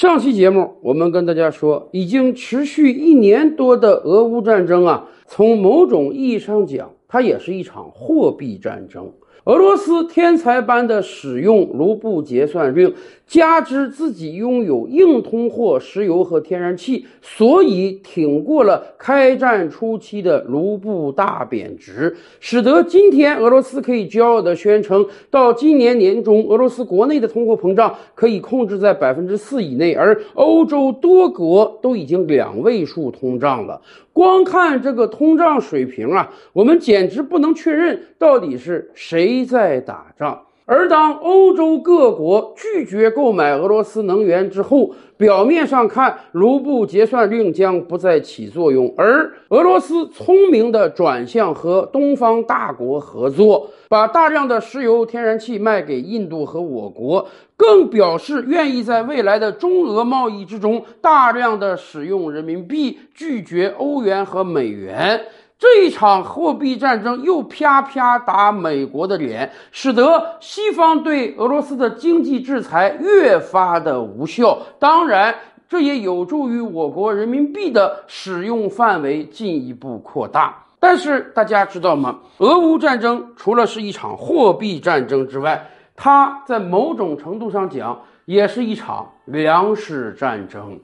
上期节目我们跟大家说，已经持续一年多的俄乌战争啊，从某种意义上讲，它也是一场货币战争。俄罗斯天才般的使用卢布结算令，加之自己拥有硬通货石油和天然气，所以挺过了开战初期的卢布大贬值，使得今天俄罗斯可以骄傲地宣称，到今年年中，俄罗斯国内的通货膨胀可以控制在百分之四以内，而欧洲多国都已经两位数通胀了。光看这个通胀水平啊，我们简直不能确认到底是谁在打仗。而当欧洲各国拒绝购买俄罗斯能源之后，表面上看卢布结算令将不再起作用，而俄罗斯聪明地转向和东方大国合作，把大量的石油、天然气卖给印度和我国，更表示愿意在未来的中俄贸易之中大量的使用人民币，拒绝欧元和美元。这一场货币战争又啪啪打美国的脸，使得西方对俄罗斯的经济制裁越发的无效。当然，这也有助于我国人民币的使用范围进一步扩大。但是大家知道吗？俄乌战争除了是一场货币战争之外，它在某种程度上讲也是一场粮食战争。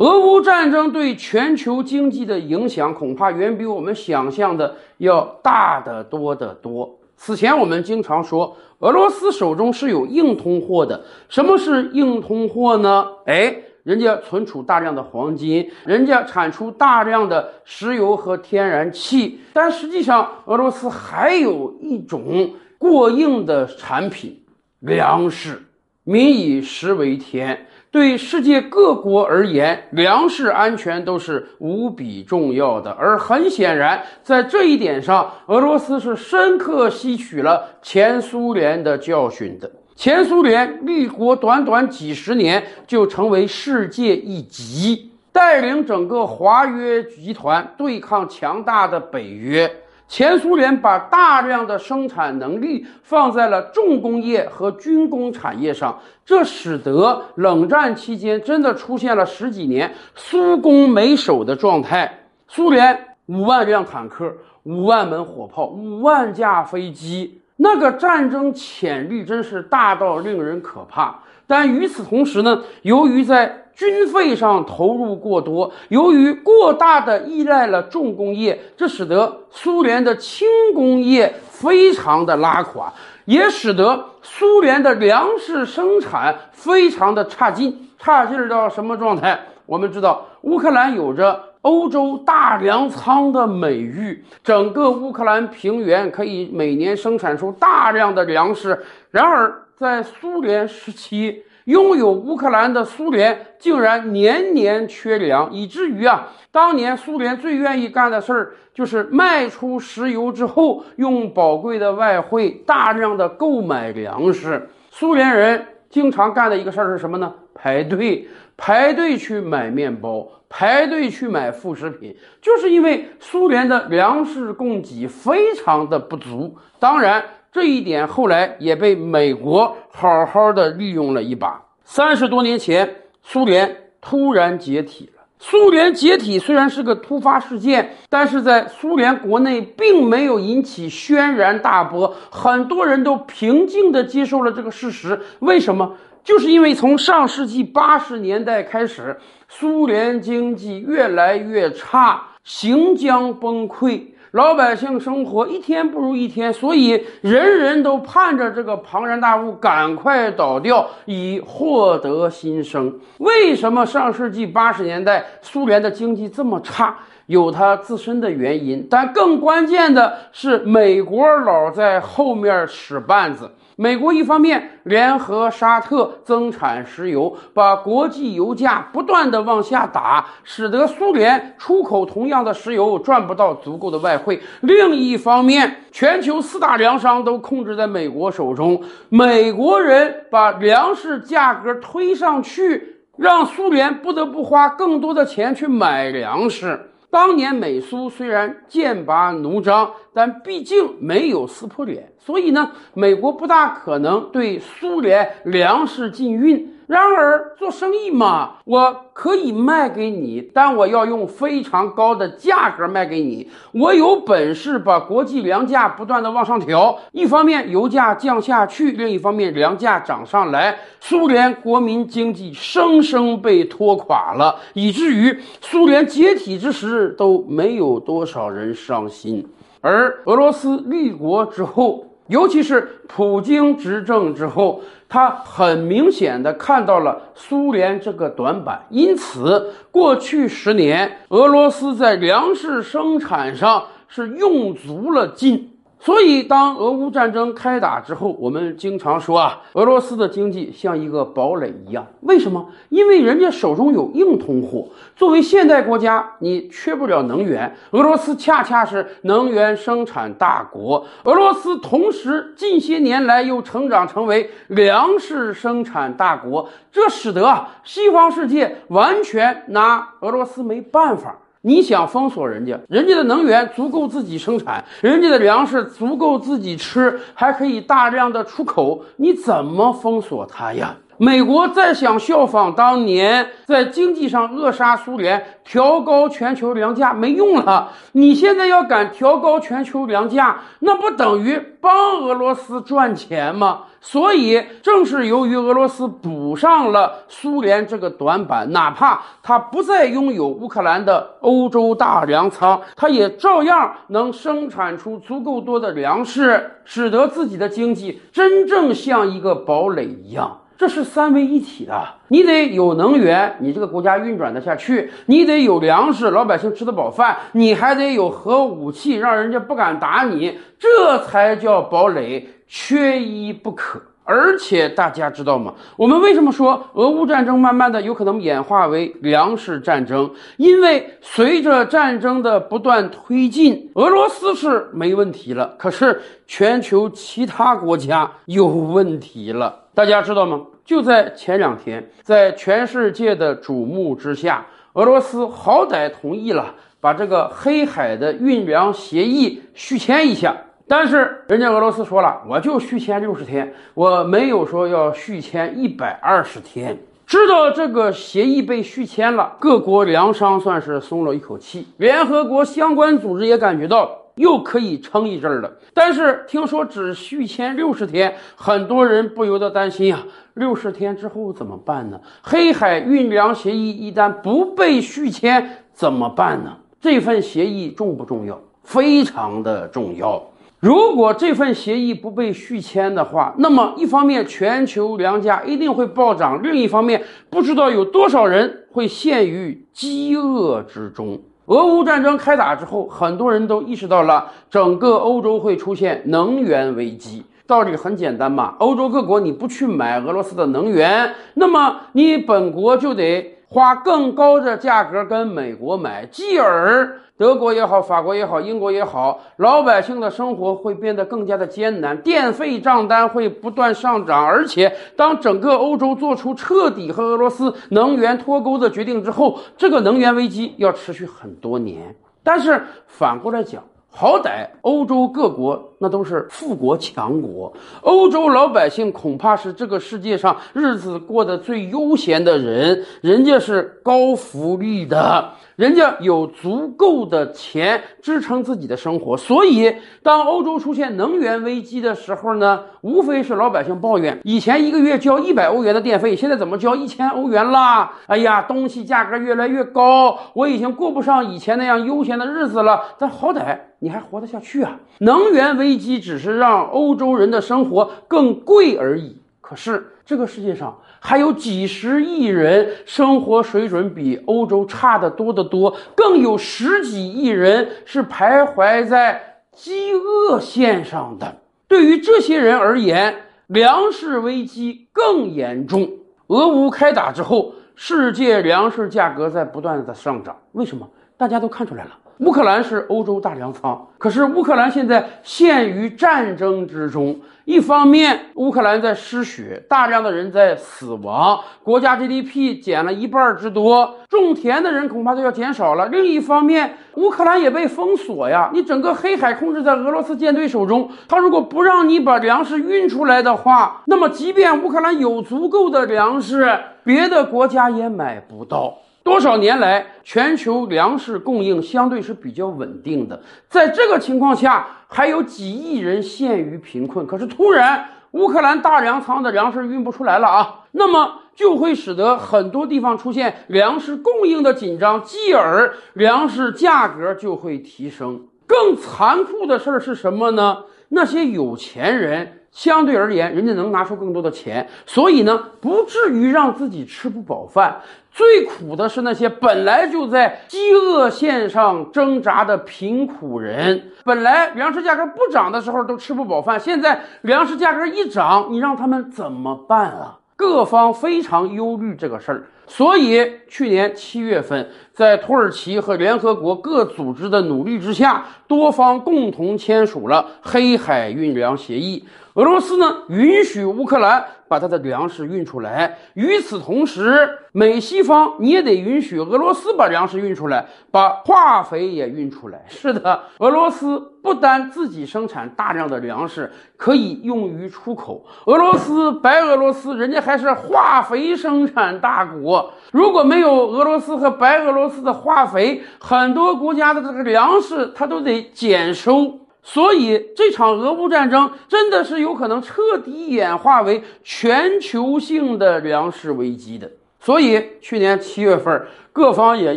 俄乌战争对全球经济的影响，恐怕远比我们想象的要大得多得多。此前我们经常说，俄罗斯手中是有硬通货的。什么是硬通货呢？哎，人家存储大量的黄金，人家产出大量的石油和天然气。但实际上，俄罗斯还有一种过硬的产品——粮食。民以食为天。对世界各国而言，粮食安全都是无比重要的。而很显然，在这一点上，俄罗斯是深刻吸取了前苏联的教训的。前苏联立国短短几十年，就成为世界一极，带领整个华约集团对抗强大的北约。前苏联把大量的生产能力放在了重工业和军工产业上，这使得冷战期间真的出现了十几年苏攻没守的状态。苏联五万辆坦克、五万门火炮、五万架飞机，那个战争潜力真是大到令人可怕。但与此同时呢，由于在军费上投入过多，由于过大的依赖了重工业，这使得苏联的轻工业非常的拉垮，也使得苏联的粮食生产非常的差劲，差劲到什么状态？我们知道，乌克兰有着欧洲大粮仓的美誉，整个乌克兰平原可以每年生产出大量的粮食。然而，在苏联时期，拥有乌克兰的苏联竟然年年缺粮，以至于啊，当年苏联最愿意干的事儿就是卖出石油之后，用宝贵的外汇大量的购买粮食。苏联人经常干的一个事儿是什么呢？排队，排队去买面包，排队去买副食品，就是因为苏联的粮食供给非常的不足。当然。这一点后来也被美国好好的利用了一把。三十多年前，苏联突然解体了。苏联解体虽然是个突发事件，但是在苏联国内并没有引起轩然大波，很多人都平静地接受了这个事实。为什么？就是因为从上世纪八十年代开始，苏联经济越来越差，行将崩溃。老百姓生活一天不如一天，所以人人都盼着这个庞然大物赶快倒掉，以获得新生。为什么上世纪八十年代苏联的经济这么差？有它自身的原因，但更关键的是美国佬在后面使绊子。美国一方面联合沙特增产石油，把国际油价不断的往下打，使得苏联出口同样的石油赚不到足够的外汇；另一方面，全球四大粮商都控制在美国手中，美国人把粮食价格推上去，让苏联不得不花更多的钱去买粮食。当年美苏虽然剑拔弩张，但毕竟没有撕破脸，所以呢，美国不大可能对苏联粮食禁运。然而做生意嘛，我可以卖给你，但我要用非常高的价格卖给你。我有本事把国际粮价不断的往上调，一方面油价降下去，另一方面粮价涨上来，苏联国民经济生生被拖垮了，以至于苏联解体之时都没有多少人伤心。而俄罗斯立国之后，尤其是普京执政之后，他很明显的看到了苏联这个短板，因此过去十年，俄罗斯在粮食生产上是用足了劲。所以，当俄乌战争开打之后，我们经常说啊，俄罗斯的经济像一个堡垒一样。为什么？因为人家手中有硬通货。作为现代国家，你缺不了能源。俄罗斯恰恰是能源生产大国。俄罗斯同时近些年来又成长成为粮食生产大国，这使得啊，西方世界完全拿俄罗斯没办法。你想封锁人家，人家的能源足够自己生产，人家的粮食足够自己吃，还可以大量的出口，你怎么封锁他呀？美国再想效仿当年在经济上扼杀苏联，调高全球粮价没用了。你现在要敢调高全球粮价，那不等于帮俄罗斯赚钱吗？所以，正是由于俄罗斯补上了苏联这个短板，哪怕他不再拥有乌克兰的欧洲大粮仓，他也照样能生产出足够多的粮食，使得自己的经济真正像一个堡垒一样。这是三位一体的，你得有能源，你这个国家运转得下去；你得有粮食，老百姓吃得饱饭；你还得有核武器，让人家不敢打你，这才叫堡垒，缺一不可。而且大家知道吗？我们为什么说俄乌战争慢慢的有可能演化为粮食战争？因为随着战争的不断推进，俄罗斯是没问题了，可是全球其他国家有问题了。大家知道吗？就在前两天，在全世界的瞩目之下，俄罗斯好歹同意了把这个黑海的运粮协议续签一下。但是人家俄罗斯说了，我就续签六十天，我没有说要续签一百二十天。知道这个协议被续签了，各国粮商算是松了一口气，联合国相关组织也感觉到。又可以撑一阵儿了，但是听说只续签六十天，很多人不由得担心呀。六十天之后怎么办呢？黑海运粮协议一旦不被续签怎么办呢？这份协议重不重要？非常的重要。如果这份协议不被续签的话，那么一方面全球粮价一定会暴涨，另一方面不知道有多少人会陷于饥饿之中。俄乌战争开打之后，很多人都意识到了整个欧洲会出现能源危机。道理很简单嘛，欧洲各国你不去买俄罗斯的能源，那么你本国就得。花更高的价格跟美国买，继而德国也好，法国也好，英国也好，老百姓的生活会变得更加的艰难，电费账单会不断上涨，而且当整个欧洲做出彻底和俄罗斯能源脱钩的决定之后，这个能源危机要持续很多年。但是反过来讲。好歹欧洲各国那都是富国强国，欧洲老百姓恐怕是这个世界上日子过得最悠闲的人，人家是高福利的。人家有足够的钱支撑自己的生活，所以当欧洲出现能源危机的时候呢，无非是老百姓抱怨：以前一个月交一百欧元的电费，现在怎么交一千欧元啦？哎呀，东西价格越来越高，我已经过不上以前那样悠闲的日子了。但好歹你还活得下去啊！能源危危机只是让欧洲人的生活更贵而已。可是这个世界上还有几十亿人生活水准比欧洲差得多得多，更有十几亿人是徘徊在饥饿线上的。对于这些人而言，粮食危机更严重。俄乌开打之后，世界粮食价格在不断的上涨。为什么？大家都看出来了，乌克兰是欧洲大粮仓，可是乌克兰现在陷于战争之中。一方面，乌克兰在失血，大量的人在死亡，国家 GDP 减了一半之多，种田的人恐怕都要减少了。另一方面，乌克兰也被封锁呀，你整个黑海控制在俄罗斯舰队手中，他如果不让你把粮食运出来的话，那么即便乌克兰有足够的粮食，别的国家也买不到。多少年来，全球粮食供应相对是比较稳定的。在这个情况下，还有几亿人陷于贫困。可是突然，乌克兰大粮仓的粮食运不出来了啊，那么就会使得很多地方出现粮食供应的紧张，继而粮食价格就会提升。更残酷的事儿是什么呢？那些有钱人。相对而言，人家能拿出更多的钱，所以呢，不至于让自己吃不饱饭。最苦的是那些本来就在饥饿线上挣扎的贫苦人。本来粮食价格不涨的时候都吃不饱饭，现在粮食价格一涨，你让他们怎么办啊？各方非常忧虑这个事儿。所以去年七月份，在土耳其和联合国各组织的努力之下，多方共同签署了黑海运粮协议。俄罗斯呢，允许乌克兰把它的粮食运出来。与此同时，美西方你也得允许俄罗斯把粮食运出来，把化肥也运出来。是的，俄罗斯不单自己生产大量的粮食可以用于出口，俄罗斯、白俄罗斯人家还是化肥生产大国。如果没有俄罗斯和白俄罗斯的化肥，很多国家的这个粮食它都得减收。所以这场俄乌战争真的是有可能彻底演化为全球性的粮食危机的。所以去年七月份，各方也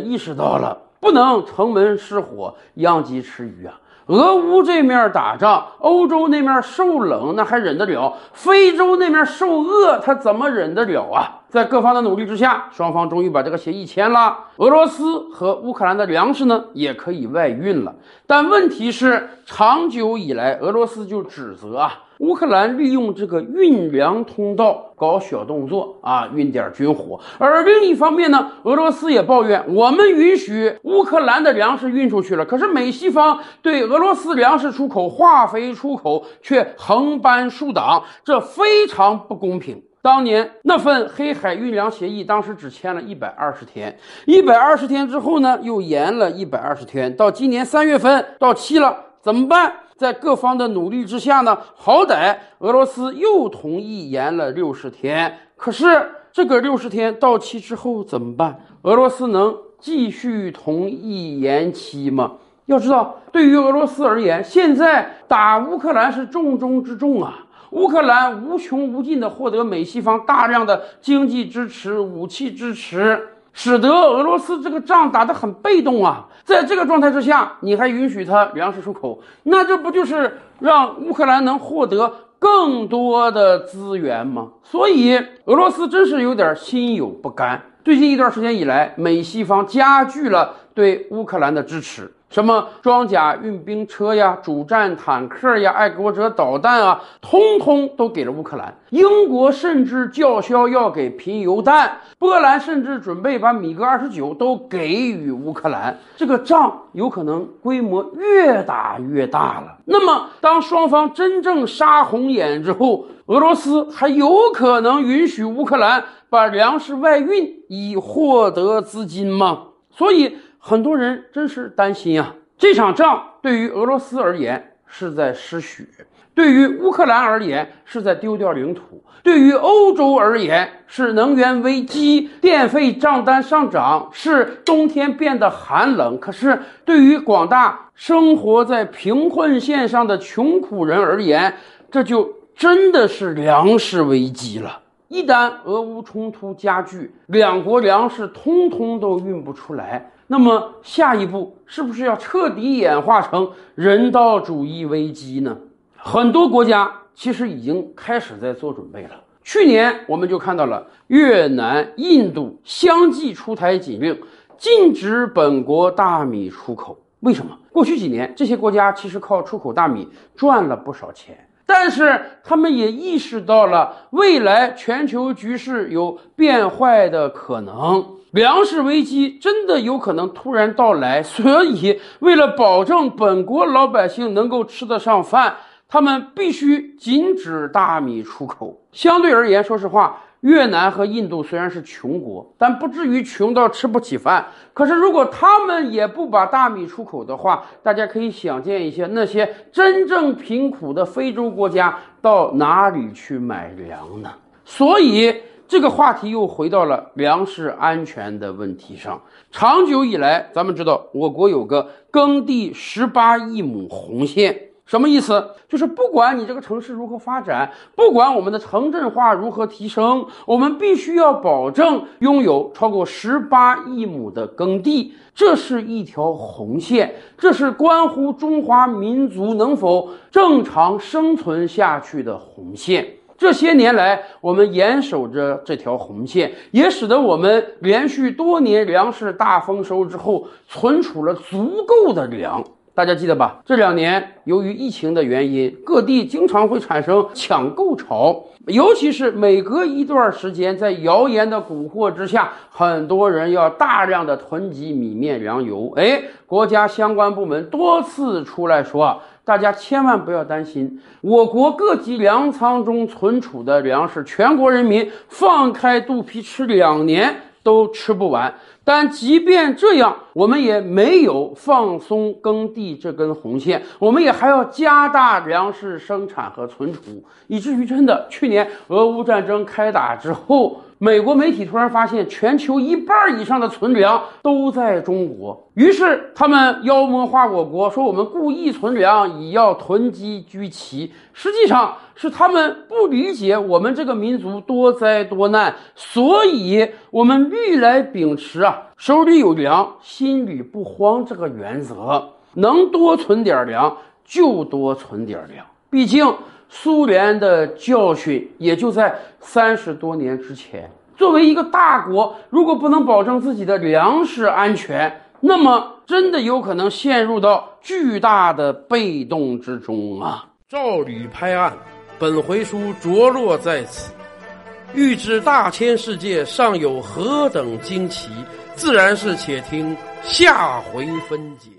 意识到了不能城门失火，殃及池鱼啊。俄乌这面打仗，欧洲那面受冷，那还忍得了；非洲那面受饿，他怎么忍得了啊？在各方的努力之下，双方终于把这个协议签了。俄罗斯和乌克兰的粮食呢，也可以外运了。但问题是，长久以来，俄罗斯就指责啊。乌克兰利用这个运粮通道搞小动作啊，运点军火。而另一方面呢，俄罗斯也抱怨，我们允许乌克兰的粮食运出去了，可是美西方对俄罗斯粮食出口、化肥出口却横搬竖挡，这非常不公平。当年那份黑海运粮协议，当时只签了一百二十天，一百二十天之后呢，又延了一百二十天，到今年三月份到期了，怎么办？在各方的努力之下呢，好歹俄罗斯又同意延了六十天。可是这个六十天到期之后怎么办？俄罗斯能继续同意延期吗？要知道，对于俄罗斯而言，现在打乌克兰是重中之重啊！乌克兰无穷无尽的获得美西方大量的经济支持、武器支持。使得俄罗斯这个仗打得很被动啊，在这个状态之下，你还允许他粮食出口，那这不就是让乌克兰能获得更多的资源吗？所以俄罗斯真是有点心有不甘。最近一段时间以来，美西方加剧了对乌克兰的支持。什么装甲运兵车呀、主战坦克呀、爱国者导弹啊，通通都给了乌克兰。英国甚至叫嚣要给贫铀弹，波兰甚至准备把米格二十九都给予乌克兰。这个仗有可能规模越打越大了。那么，当双方真正杀红眼之后，俄罗斯还有可能允许乌克兰把粮食外运以获得资金吗？所以。很多人真是担心啊！这场仗对于俄罗斯而言是在失血，对于乌克兰而言是在丢掉领土，对于欧洲而言是能源危机、电费账单上涨，是冬天变得寒冷。可是对于广大生活在贫困线上的穷苦人而言，这就真的是粮食危机了。一旦俄乌冲突加剧，两国粮食通通都运不出来。那么下一步是不是要彻底演化成人道主义危机呢？很多国家其实已经开始在做准备了。去年我们就看到了越南、印度相继出台禁令，禁止本国大米出口。为什么？过去几年这些国家其实靠出口大米赚了不少钱。但是他们也意识到了未来全球局势有变坏的可能，粮食危机真的有可能突然到来。所以，为了保证本国老百姓能够吃得上饭，他们必须禁止大米出口。相对而言，说实话。越南和印度虽然是穷国，但不至于穷到吃不起饭。可是，如果他们也不把大米出口的话，大家可以想见一些那些真正贫苦的非洲国家到哪里去买粮呢？所以，这个话题又回到了粮食安全的问题上。长久以来，咱们知道我国有个耕地十八亿亩红线。什么意思？就是不管你这个城市如何发展，不管我们的城镇化如何提升，我们必须要保证拥有超过十八亿亩的耕地。这是一条红线，这是关乎中华民族能否正常生存下去的红线。这些年来，我们严守着这条红线，也使得我们连续多年粮食大丰收之后，存储了足够的粮。大家记得吧？这两年由于疫情的原因，各地经常会产生抢购潮，尤其是每隔一段时间，在谣言的蛊惑之下，很多人要大量的囤积米面粮油。哎，国家相关部门多次出来说，大家千万不要担心，我国各级粮仓中存储的粮食，全国人民放开肚皮吃两年都吃不完。但即便这样，我们也没有放松耕地这根红线，我们也还要加大粮食生产和存储，以至于真的，去年俄乌战争开打之后。美国媒体突然发现，全球一半以上的存粮都在中国，于是他们妖魔化我国，说我们故意存粮，以要囤积居奇。实际上是他们不理解我们这个民族多灾多难，所以我们历来秉持啊手里有粮，心里不慌这个原则，能多存点粮就多存点粮，毕竟。苏联的教训也就在三十多年之前。作为一个大国，如果不能保证自己的粮食安全，那么真的有可能陷入到巨大的被动之中啊！照吕拍案，本回书着落在此。欲知大千世界尚有何等惊奇，自然是且听下回分解。